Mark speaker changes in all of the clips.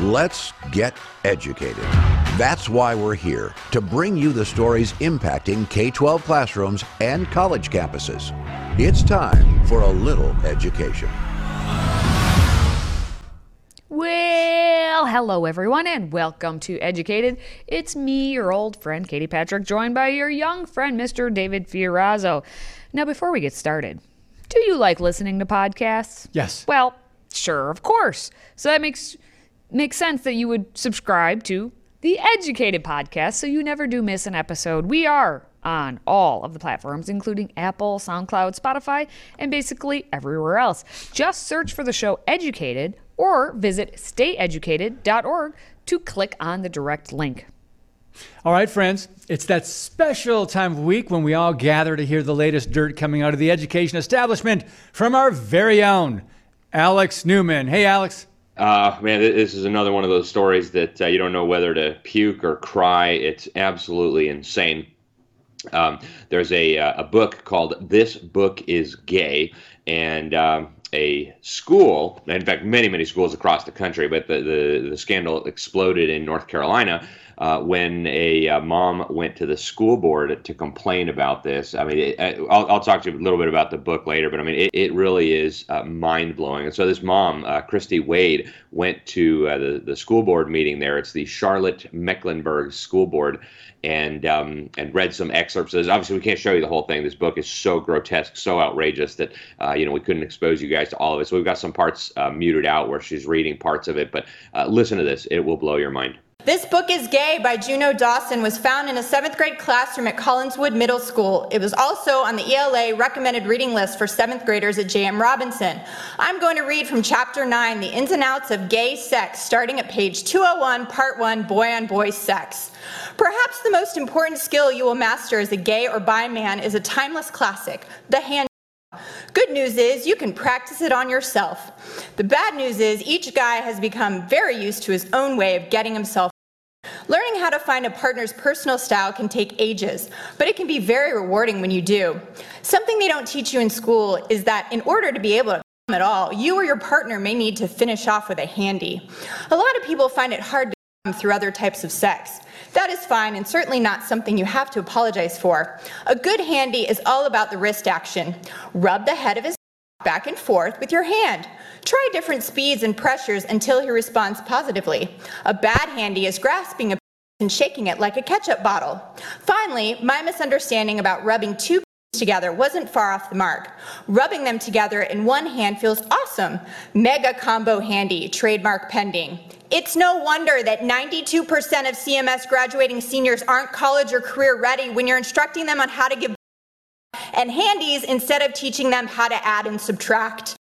Speaker 1: Let's get educated. That's why we're here to bring you the stories impacting K 12 classrooms and college campuses. It's time for a little education.
Speaker 2: Well, hello everyone, and welcome to Educated. It's me, your old friend Katie Patrick, joined by your young friend Mr. David Fiorazo. Now, before we get started, do you like listening to podcasts?
Speaker 3: Yes.
Speaker 2: Well, sure, of course. So that makes makes sense that you would subscribe to the Educated podcast so you never do miss an episode. We are on all of the platforms, including Apple, SoundCloud, Spotify, and basically everywhere else. Just search for the show Educated or visit stayeducated.org to click on the direct link.
Speaker 3: All right, friends, it's that special time of week when we all gather to hear the latest dirt coming out of the education establishment from our very own Alex Newman. Hey, Alex.
Speaker 4: Uh, man, this is another one of those stories that uh, you don't know whether to puke or cry. It's absolutely insane. Um, there's a, uh, a book called This Book is Gay, and um, a school, in fact, many, many schools across the country, but the, the, the scandal exploded in North Carolina uh, when a uh, mom went to the school board to complain about this. I mean, it, I'll, I'll, talk to you a little bit about the book later, but I mean, it, it really is uh, mind blowing. And so this mom, uh, Christy Wade, went to uh, the, the school board meeting there. It's the Charlotte Mecklenburg School Board. And um, and read some excerpts. Obviously, we can't show you the whole thing. This book is so grotesque, so outrageous that uh, you know we couldn't expose you guys to all of it. So we've got some parts muted out where she's reading parts of it. But listen to this; it will blow your mind.
Speaker 5: This book is Gay by Juno Dawson was found in a seventh grade classroom at Collinswood Middle School. It was also on the ELA recommended reading list for seventh graders at J.M. Robinson. I'm going to read from chapter 9, The Ins and Outs of Gay Sex, starting at page 201, part 1, Boy on Boy Sex. Perhaps the most important skill you will master as a gay or bi man is a timeless classic, the hand. Good news is you can practice it on yourself. The bad news is each guy has become very used to his own way of getting himself Learning how to find a partner's personal style can take ages, but it can be very rewarding when you do. Something they don't teach you in school is that in order to be able to come at all, you or your partner may need to finish off with a handy. A lot of people find it hard to come through other types of sex. That is fine and certainly not something you have to apologize for. A good handy is all about the wrist action. Rub the head of his back and forth with your hand. Try different speeds and pressures until he responds positively. A bad handy is grasping a and shaking it like a ketchup bottle. Finally, my misunderstanding about rubbing two together wasn't far off the mark. Rubbing them together in one hand feels awesome. Mega combo handy, trademark pending. It's no wonder that 92% of CMS graduating seniors aren't college or career ready when you're instructing them on how to give and handies instead of teaching them how to add and subtract.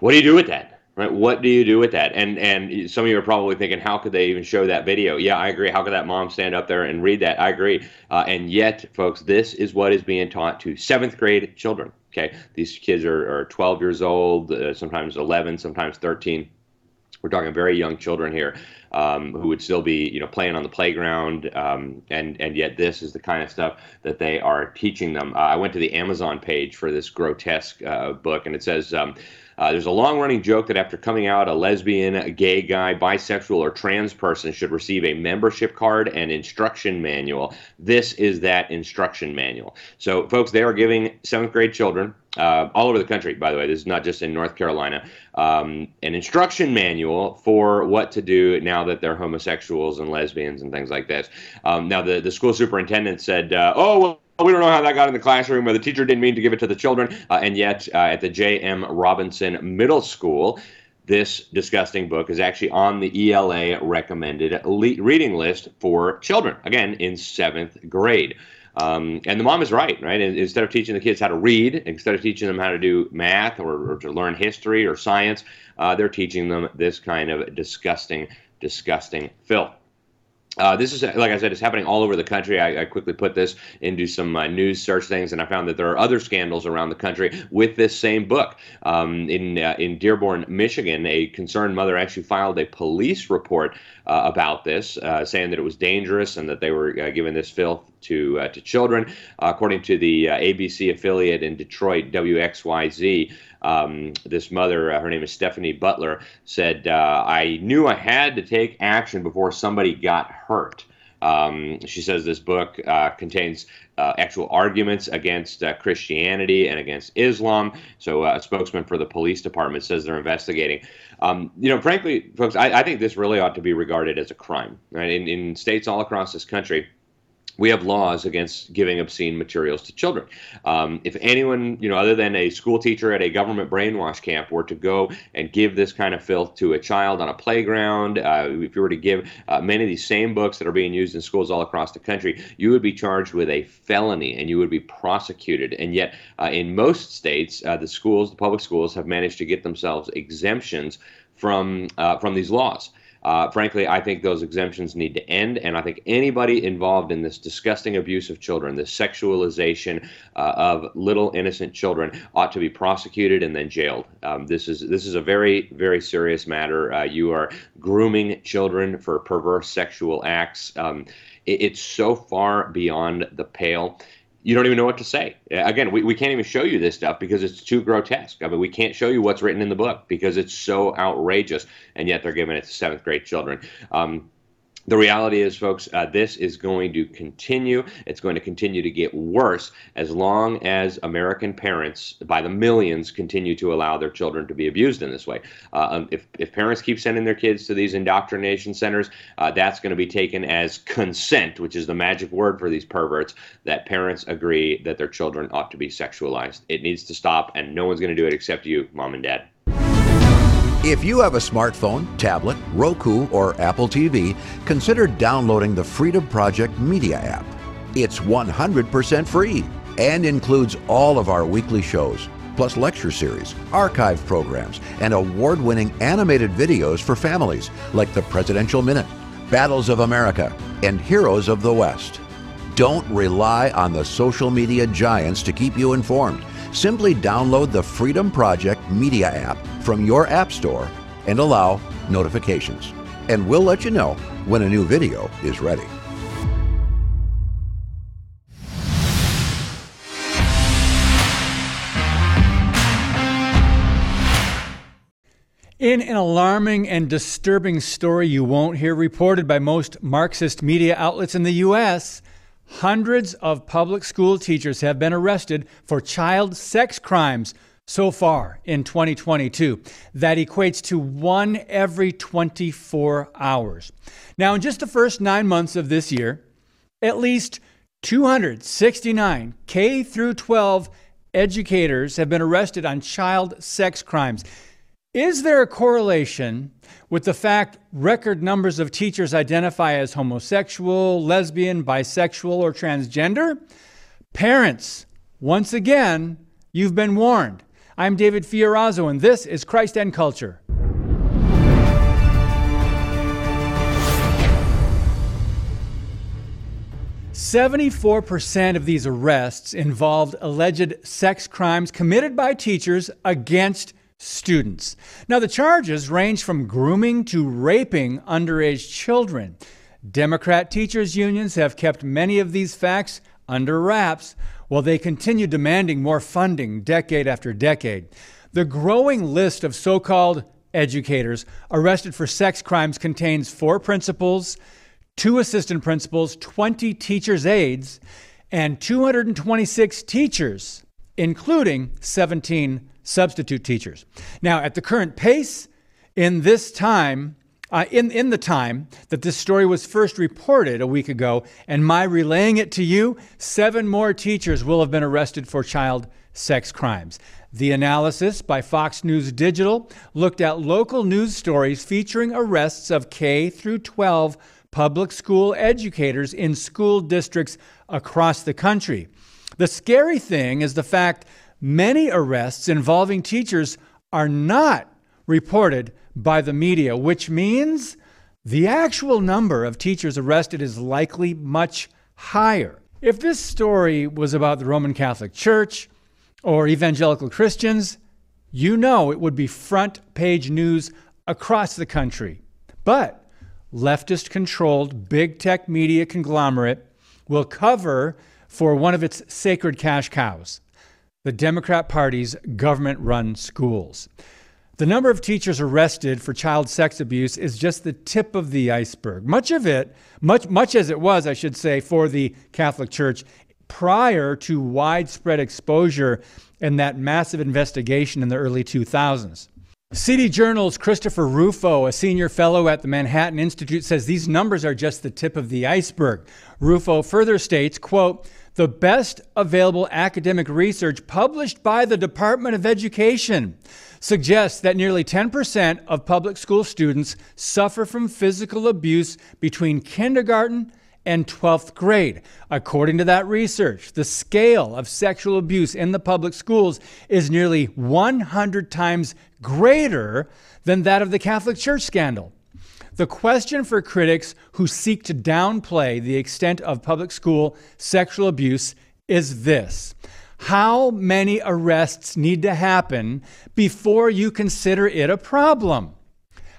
Speaker 4: What do you do with that? Right? What do you do with that? And and some of you are probably thinking, how could they even show that video? Yeah, I agree. How could that mom stand up there and read that? I agree. Uh, and yet, folks, this is what is being taught to seventh grade children. Okay, these kids are, are 12 years old, uh, sometimes 11, sometimes 13. We're talking very young children here um, who would still be, you know, playing on the playground, um, and and yet this is the kind of stuff that they are teaching them. Uh, I went to the Amazon page for this grotesque uh, book, and it says. Um, uh, there's a long running joke that after coming out, a lesbian, a gay guy, bisexual, or trans person should receive a membership card and instruction manual. This is that instruction manual. So, folks, they are giving seventh grade children uh, all over the country, by the way, this is not just in North Carolina, um, an instruction manual for what to do now that they're homosexuals and lesbians and things like this. Um, now, the, the school superintendent said, uh, oh, well, we don't know how that got in the classroom, or the teacher didn't mean to give it to the children. Uh, and yet, uh, at the J.M. Robinson Middle School, this disgusting book is actually on the ELA recommended le- reading list for children, again, in seventh grade. Um, and the mom is right, right? Instead of teaching the kids how to read, instead of teaching them how to do math or, or to learn history or science, uh, they're teaching them this kind of disgusting, disgusting filth. Uh, this is, like I said, it's happening all over the country. I, I quickly put this into some uh, news search things, and I found that there are other scandals around the country with this same book. Um, in uh, in Dearborn, Michigan, a concerned mother actually filed a police report uh, about this, uh, saying that it was dangerous and that they were uh, giving this filth to to children. according to the ABC affiliate in Detroit, WXYZ, Um, this mother, uh, her name is Stephanie Butler, said, uh, I knew I had to take action before somebody got hurt. Um, she says this book uh, contains uh, actual arguments against uh, Christianity and against Islam. So, uh, a spokesman for the police department says they're investigating. Um, you know, frankly, folks, I, I, think this really ought to be regarded as a crime. Right? In, in states all across this country, we have laws against giving obscene materials to children. Um, if anyone, you know, other than a school teacher at a government brainwash camp, were to go and give this kind of filth to a child on a playground, uh, if you were to give uh, many of these same books that are being used in schools all across the country, you would be charged with a felony and you would be prosecuted. And yet, uh, in most states, uh, the schools, the public schools, have managed to get themselves exemptions from uh, from these laws. Uh, frankly, I think those exemptions need to end, and I think anybody involved in this disgusting abuse of children, this sexualization uh, of little innocent children, ought to be prosecuted and then jailed. Um, this is this is a very very serious matter. Uh, you are grooming children for perverse sexual acts. Um, it, it's so far beyond the pale you don't even know what to say. Again, we, we can't even show you this stuff because it's too grotesque. I mean, we can't show you what's written in the book because it's so outrageous, and yet they're giving it to seventh grade children. Um, the reality is, folks, uh, this is going to continue. It's going to continue to get worse as long as American parents, by the millions, continue to allow their children to be abused in this way. Uh, um, if, if parents keep sending their kids to these indoctrination centers, uh, that's going to be taken as consent, which is the magic word for these perverts, that parents agree that their children ought to be sexualized. It needs to stop, and no one's going to do it except you, mom and dad.
Speaker 1: If you have a smartphone, tablet, Roku, or Apple TV, consider downloading the Freedom Project Media app. It's 100% free and includes all of our weekly shows, plus lecture series, archive programs, and award winning animated videos for families like the Presidential Minute, Battles of America, and Heroes of the West. Don't rely on the social media giants to keep you informed. Simply download the Freedom Project Media app from your App Store and allow notifications. And we'll let you know when a new video is ready.
Speaker 3: In an alarming and disturbing story you won't hear reported by most Marxist media outlets in the U.S., hundreds of public school teachers have been arrested for child sex crimes so far in 2022. That equates to one every 24 hours. Now, in just the first nine months of this year, at least 269 K through 12 educators have been arrested on child sex crimes. Is there a correlation with the fact record numbers of teachers identify as homosexual, lesbian, bisexual, or transgender? Parents, once again, you've been warned. I'm David Fiorazo, and this is Christ and Culture. Seventy-four percent of these arrests involved alleged sex crimes committed by teachers against students. Now, the charges range from grooming to raping underage children. Democrat teachers' unions have kept many of these facts under wraps while they continue demanding more funding decade after decade. The growing list of so called educators arrested for sex crimes contains four principals, two assistant principals, 20 teachers' aides, and 226 teachers, including 17 substitute teachers. Now, at the current pace, in this time, uh, in, in the time that this story was first reported a week ago, and my relaying it to you, seven more teachers will have been arrested for child sex crimes. The analysis by Fox News Digital looked at local news stories featuring arrests of K through 12 public school educators in school districts across the country. The scary thing is the fact many arrests involving teachers are not reported by the media, which means the actual number of teachers arrested is likely much higher. If this story was about the Roman Catholic Church or evangelical Christians, you know it would be front page news across the country. But leftist controlled big tech media conglomerate will cover for one of its sacred cash cows the Democrat Party's government run schools. The number of teachers arrested for child sex abuse is just the tip of the iceberg. Much of it, much, much as it was, I should say, for the Catholic Church prior to widespread exposure and that massive investigation in the early 2000s. City Journal's Christopher Rufo, a senior fellow at the Manhattan Institute, says these numbers are just the tip of the iceberg. Rufo further states, quote, the best available academic research published by the Department of Education suggests that nearly 10% of public school students suffer from physical abuse between kindergarten and 12th grade. According to that research, the scale of sexual abuse in the public schools is nearly 100 times greater than that of the Catholic Church scandal. The question for critics who seek to downplay the extent of public school sexual abuse is this How many arrests need to happen before you consider it a problem?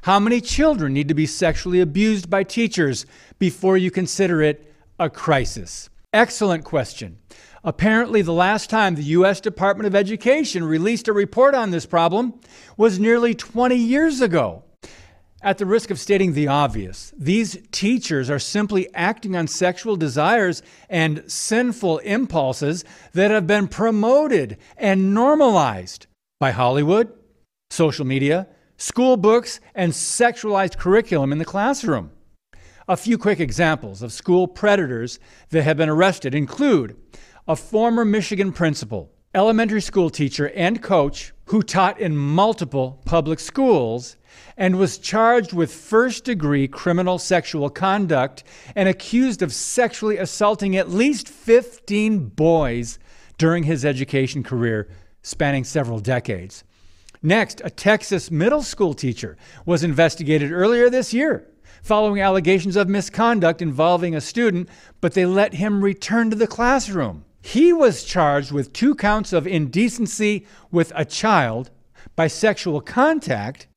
Speaker 3: How many children need to be sexually abused by teachers before you consider it a crisis? Excellent question. Apparently, the last time the U.S. Department of Education released a report on this problem was nearly 20 years ago. At the risk of stating the obvious, these teachers are simply acting on sexual desires and sinful impulses that have been promoted and normalized by Hollywood, social media, school books, and sexualized curriculum in the classroom. A few quick examples of school predators that have been arrested include a former Michigan principal, elementary school teacher, and coach who taught in multiple public schools and was charged with first degree criminal sexual conduct and accused of sexually assaulting at least 15 boys during his education career spanning several decades. Next, a Texas middle school teacher was investigated earlier this year following allegations of misconduct involving a student, but they let him return to the classroom. He was charged with two counts of indecency with a child by sexual contact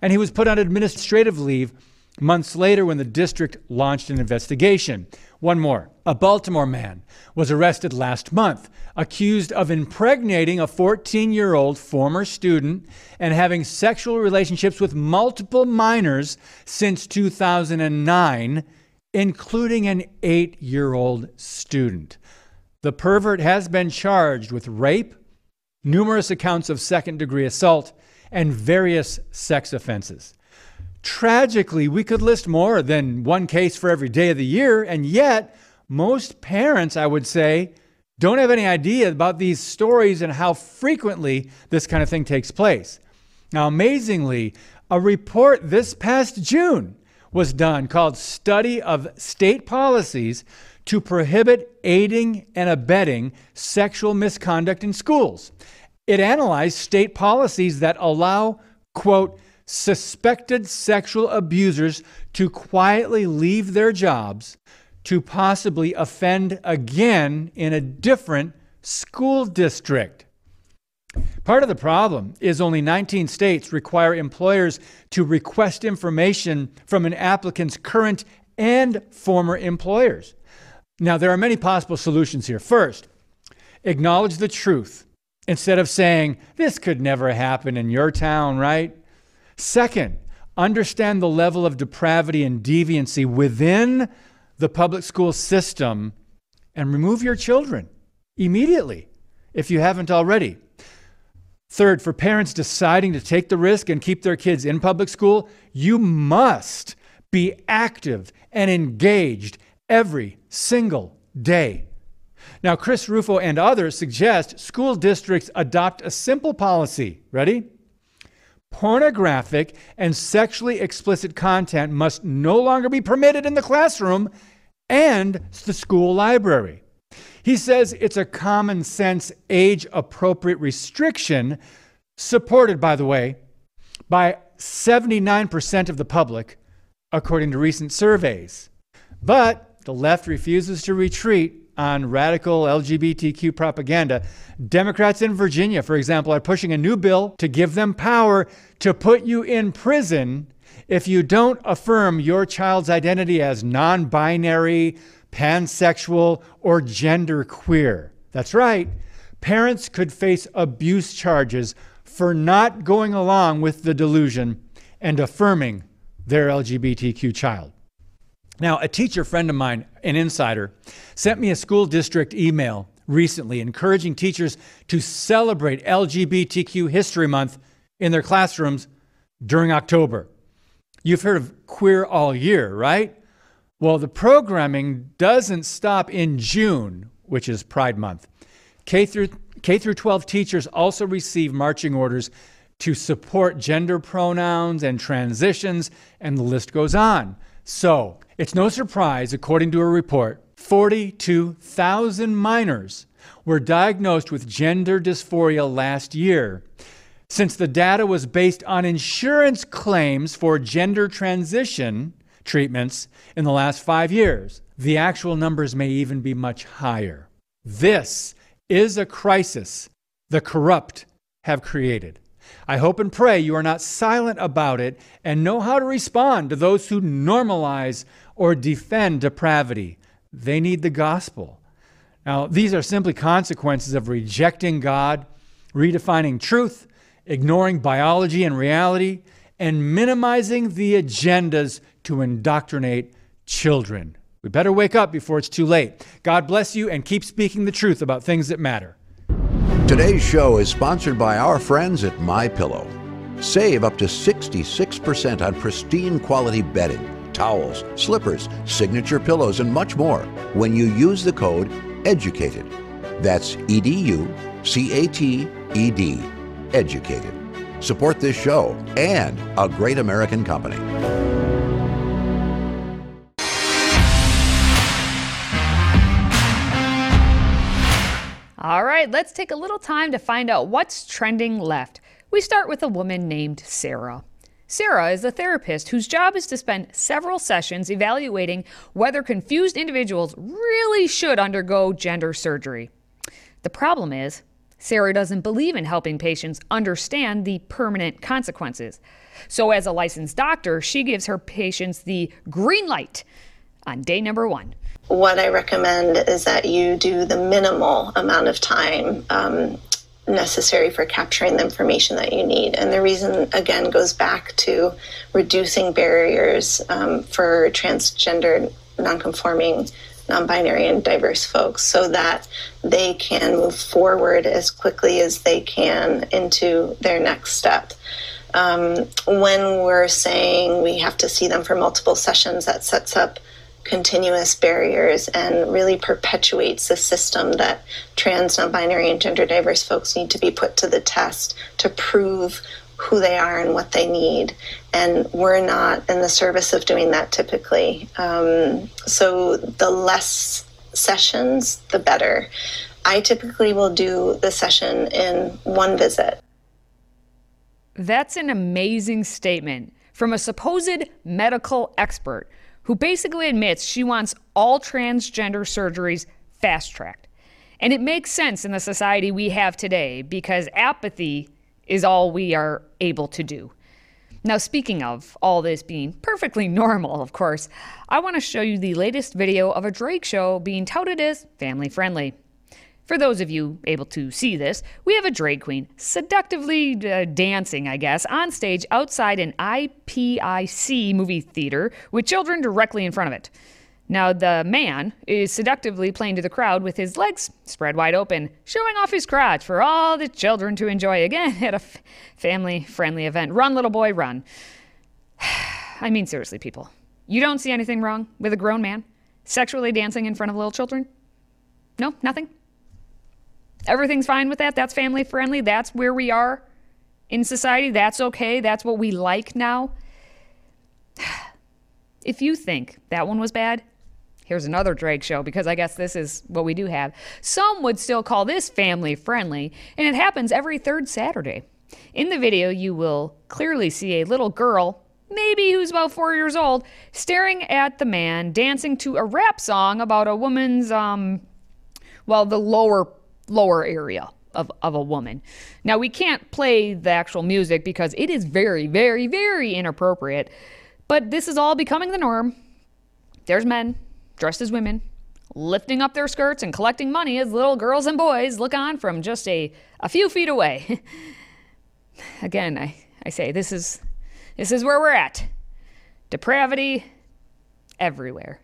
Speaker 3: and he was put on administrative leave months later when the district launched an investigation. One more. A Baltimore man was arrested last month, accused of impregnating a 14 year old former student and having sexual relationships with multiple minors since 2009, including an eight year old student. The pervert has been charged with rape, numerous accounts of second degree assault, and various sex offenses. Tragically, we could list more than one case for every day of the year, and yet, most parents, I would say, don't have any idea about these stories and how frequently this kind of thing takes place. Now, amazingly, a report this past June was done called Study of State Policies to Prohibit Aiding and Abetting Sexual Misconduct in Schools. It analyzed state policies that allow, quote, suspected sexual abusers to quietly leave their jobs to possibly offend again in a different school district. Part of the problem is only 19 states require employers to request information from an applicant's current and former employers. Now, there are many possible solutions here. First, acknowledge the truth instead of saying, this could never happen in your town, right? Second, understand the level of depravity and deviancy within the public school system and remove your children immediately if you haven't already. Third, for parents deciding to take the risk and keep their kids in public school, you must be active and engaged every single day. Now, Chris Rufo and others suggest school districts adopt a simple policy. Ready? Pornographic and sexually explicit content must no longer be permitted in the classroom and the school library. He says it's a common sense, age appropriate restriction, supported, by the way, by 79% of the public, according to recent surveys. But the left refuses to retreat on radical LGBTQ propaganda. Democrats in Virginia, for example, are pushing a new bill to give them power to put you in prison if you don't affirm your child's identity as non binary, pansexual, or genderqueer. That's right. parents could face abuse charges for not going along with the delusion and affirming their LGBTQ child. Now, a teacher friend of mine, an insider, sent me a school district email recently encouraging teachers to celebrate LGBTQ History Month in their classrooms during October. You've heard of Queer All Year, right? Well, the programming doesn't stop in June, which is Pride Month. K through, K through 12 teachers also receive marching orders to support gender pronouns and transitions, and the list goes on. So, it's no surprise, according to a report, 42,000 minors were diagnosed with gender dysphoria last year. Since the data was based on insurance claims for gender transition treatments in the last five years, the actual numbers may even be much higher. This is a crisis the corrupt have created. I hope and pray you are not silent about it and know how to respond to those who normalize or defend depravity. They need the gospel. Now, these are simply consequences of rejecting God, redefining truth, ignoring biology and reality, and minimizing the agendas to indoctrinate children. We better wake up before it's too late. God bless you and keep speaking the truth about things that matter.
Speaker 1: Today's show is sponsored by our friends at My Pillow. Save up to 66% on pristine quality bedding, towels, slippers, signature pillows, and much more when you use the code EDUCATED. That's E D U C A T E D. Educated. Support this show and a great American company.
Speaker 2: Right, let's take a little time to find out what's trending left. We start with a woman named Sarah. Sarah is a therapist whose job is to spend several sessions evaluating whether confused individuals really should undergo gender surgery. The problem is, Sarah doesn't believe in helping patients understand the permanent consequences. So, as a licensed doctor, she gives her patients the green light on day number one
Speaker 6: what I recommend is that you do the minimal amount of time um, necessary for capturing the information that you need. And the reason, again, goes back to reducing barriers um, for transgender, nonconforming, non binary, and diverse folks so that they can move forward as quickly as they can into their next step. Um, when we're saying we have to see them for multiple sessions, that sets up continuous barriers and really perpetuates the system that trans, non binary, and gender diverse folks need to be put to the test to prove who they are and what they need. And we're not in the service of doing that typically. Um, so the less sessions, the better. I typically will do the session in one visit.
Speaker 2: That's an amazing statement from a supposed medical expert who basically admits she wants all transgender surgeries fast tracked. And it makes sense in the society we have today because apathy is all we are able to do. Now, speaking of all this being perfectly normal, of course, I want to show you the latest video of a drag show being touted as family friendly. For those of you able to see this, we have a drag queen seductively uh, dancing, I guess, on stage outside an iPic movie theater with children directly in front of it. Now, the man is seductively playing to the crowd with his legs spread wide open, showing off his crotch for all the children to enjoy again at a f- family friendly event. Run, little boy, run. I mean, seriously, people. You don't see anything wrong with a grown man sexually dancing in front of little children? No, nothing? Everything's fine with that. That's family friendly. That's where we are in society. That's okay. That's what we like now. If you think that one was bad, here's another drag show because I guess this is what we do have. Some would still call this family friendly, and it happens every third Saturday. In the video, you will clearly see a little girl, maybe who's about four years old, staring at the man dancing to a rap song about a woman's, um, well, the lower lower area of, of a woman. Now, we can't play the actual music because it is very, very, very inappropriate, but this is all becoming the norm. There's men dressed as women lifting up their skirts and collecting money as little girls and boys look on from just a, a few feet away. Again, I, I say this is this is where we're at. Depravity everywhere.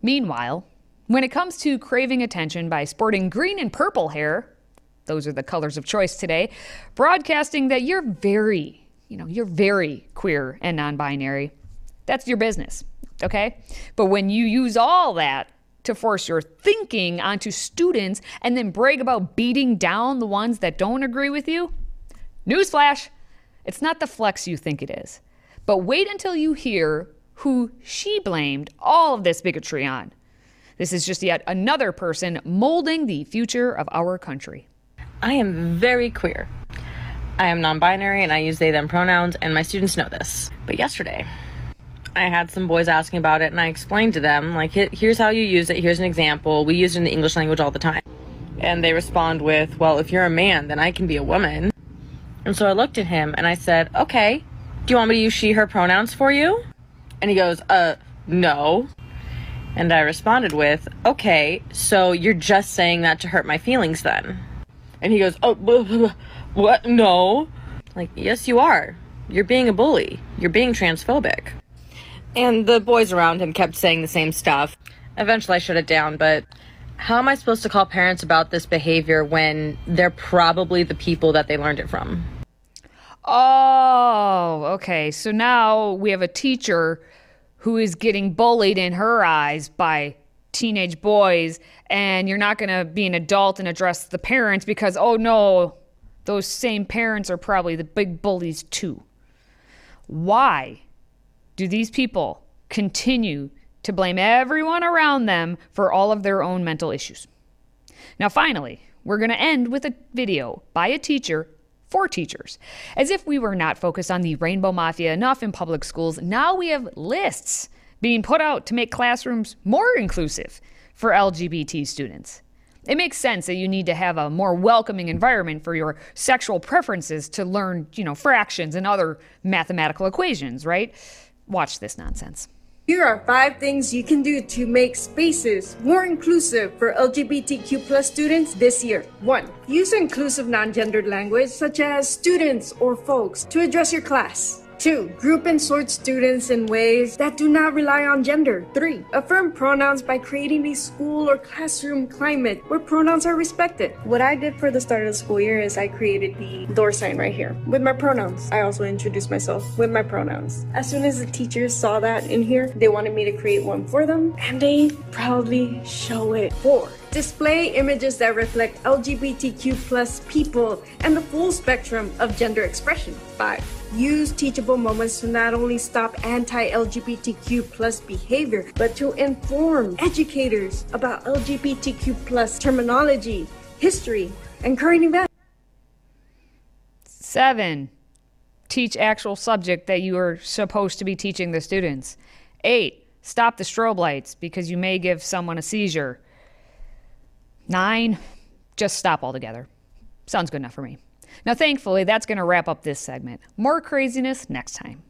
Speaker 2: Meanwhile, when it comes to craving attention by sporting green and purple hair, those are the colors of choice today, broadcasting that you're very, you know, you're very queer and non binary, that's your business, okay? But when you use all that to force your thinking onto students and then brag about beating down the ones that don't agree with you, newsflash, it's not the flex you think it is. But wait until you hear who she blamed all of this bigotry on. This is just yet another person molding the future of our country.
Speaker 7: I am very queer. I am non binary and I use they them pronouns, and my students know this. But yesterday, I had some boys asking about it, and I explained to them, like, here's how you use it, here's an example. We use it in the English language all the time. And they respond with, well, if you're a man, then I can be a woman. And so I looked at him and I said, okay, do you want me to use she, her pronouns for you? And he goes, uh, no. And I responded with, okay, so you're just saying that to hurt my feelings then? And he goes, oh, what? No. Like, yes, you are. You're being a bully. You're being transphobic. And the boys around him kept saying the same stuff. Eventually, I shut it down, but how am I supposed to call parents about this behavior when they're probably the people that they learned it from?
Speaker 2: Oh, okay. So now we have a teacher who is getting bullied in her eyes by teenage boys, and you're not going to be an adult and address the parents because, oh no, those same parents are probably the big bullies too. Why do these people continue to blame everyone around them for all of their own mental issues? Now, finally, we're going to end with a video by a teacher for teachers. As if we were not focused on the rainbow mafia enough in public schools, now we have lists being put out to make classrooms more inclusive for LGBT students. It makes sense that you need to have a more welcoming environment for your sexual preferences to learn, you know, fractions and other mathematical equations, right? Watch this nonsense.
Speaker 8: Here are five things you can do to make spaces more inclusive for LGBTQ plus students this year. One, use inclusive non-gendered language such as students or folks to address your class. Two, group and sort students in ways that do not rely on gender. Three, affirm pronouns by creating a school or classroom climate where pronouns are respected. What I did for the start of the school year is I created the door sign right here with my pronouns. I also introduced myself with my pronouns. As soon as the teachers saw that in here, they wanted me to create one for them and they proudly show it. Four, display images that reflect LGBTQ plus people and the full spectrum of gender expression. Five, use teachable moments to not only stop anti-LGBTQ plus behavior, but to inform educators about LGBTQ plus terminology, history, and current events.
Speaker 2: Seven, teach actual subject that you are supposed to be teaching the students. Eight, stop the strobe lights because you may give someone a seizure. Nine, just stop altogether. Sounds good enough for me. Now, thankfully, that's going to wrap up this segment. More craziness next time.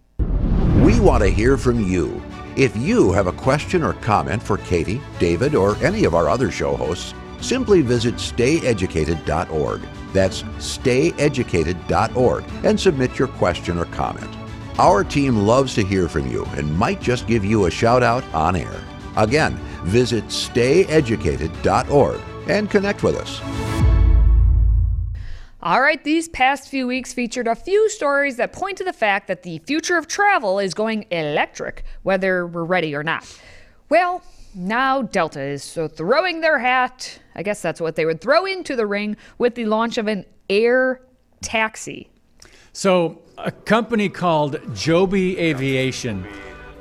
Speaker 1: We want to hear from you. If you have a question or comment for Katie, David, or any of our other show hosts, simply visit stayeducated.org. That's stayeducated.org and submit your question or comment. Our team loves to hear from you and might just give you a shout out on air. Again, visit stayeducated.org and connect with us.
Speaker 2: All right, these past few weeks featured a few stories that point to the fact that the future of travel is going electric, whether we're ready or not. Well, now Delta is so throwing their hat, I guess that's what they would throw into the ring with the launch of an air taxi.
Speaker 3: So, a company called Joby Aviation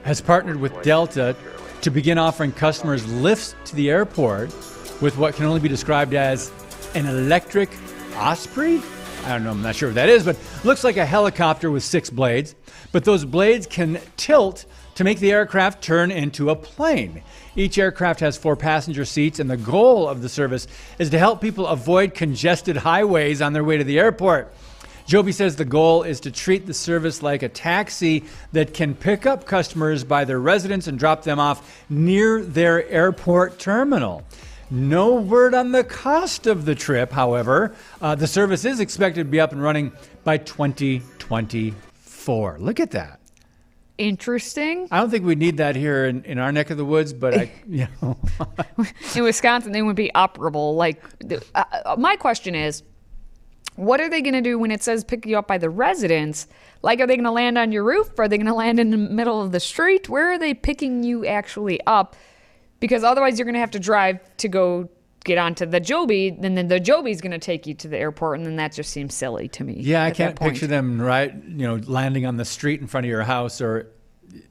Speaker 3: has partnered with Delta to begin offering customers lifts to the airport with what can only be described as an electric Osprey? I don't know, I'm not sure what that is, but looks like a helicopter with six blades. But those blades can tilt to make the aircraft turn into a plane. Each aircraft has four passenger seats, and the goal of the service is to help people avoid congested highways on their way to the airport. Joby says the goal is to treat the service like a taxi that can pick up customers by their residence and drop them off near their airport terminal. No word on the cost of the trip, however. Uh, the service is expected to be up and running by 2024. Look at that.
Speaker 2: Interesting.
Speaker 3: I don't think we need that here in, in our neck of the woods, but I, you know,
Speaker 2: in Wisconsin, they would be operable. Like, uh, uh, my question is, what are they going to do when it says pick you up by the residence? Like, are they going to land on your roof? Are they going to land in the middle of the street? Where are they picking you actually up? Because otherwise, you're going to have to drive to go get onto the Joby, and then the Joby's going to take you to the airport, and then that just seems silly to me.
Speaker 3: yeah, I can't picture them right, you know, landing on the street in front of your house or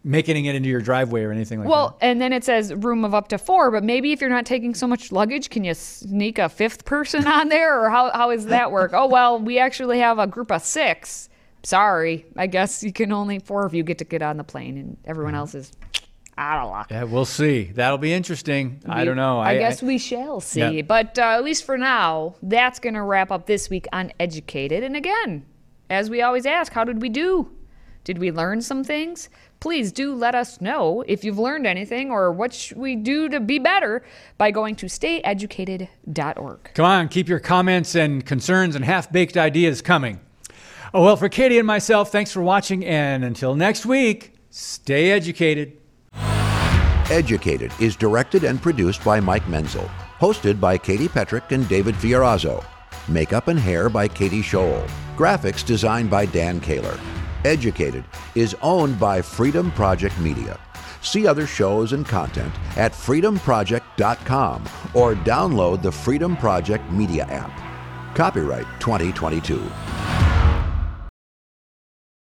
Speaker 3: making it into your driveway or anything like that.
Speaker 2: Well, and then it says room of up to four, but maybe if you're not taking so much luggage, can you sneak a fifth person on there, or how how does that work? oh well, we actually have a group of six. Sorry, I guess you can only four of you get to get on the plane, and everyone else is of luck.
Speaker 3: that. Yeah, we'll see. That'll be interesting. I don't know.
Speaker 2: I, guess we shall see.
Speaker 3: Yeah.
Speaker 2: But uh, at least for now, that's going to wrap up this week on Educated. And again, as we always ask, how did we do? Did we learn some things? Please do let us know if you've learned anything or what should we do to be better by going to stayeducated.org.
Speaker 3: Come on, keep your comments and concerns and half baked ideas coming. Oh, well, for Katie and myself, thanks for watching. And until next week, stay educated.
Speaker 1: Educated is directed and produced by Mike Menzel. Hosted by Katie Petrick and David Fiorazo. Makeup and hair by Katie Scholl. Graphics designed by Dan Kaler. Educated is owned by Freedom Project Media. See other shows and content at freedomproject.com or download the Freedom Project Media app. Copyright 2022.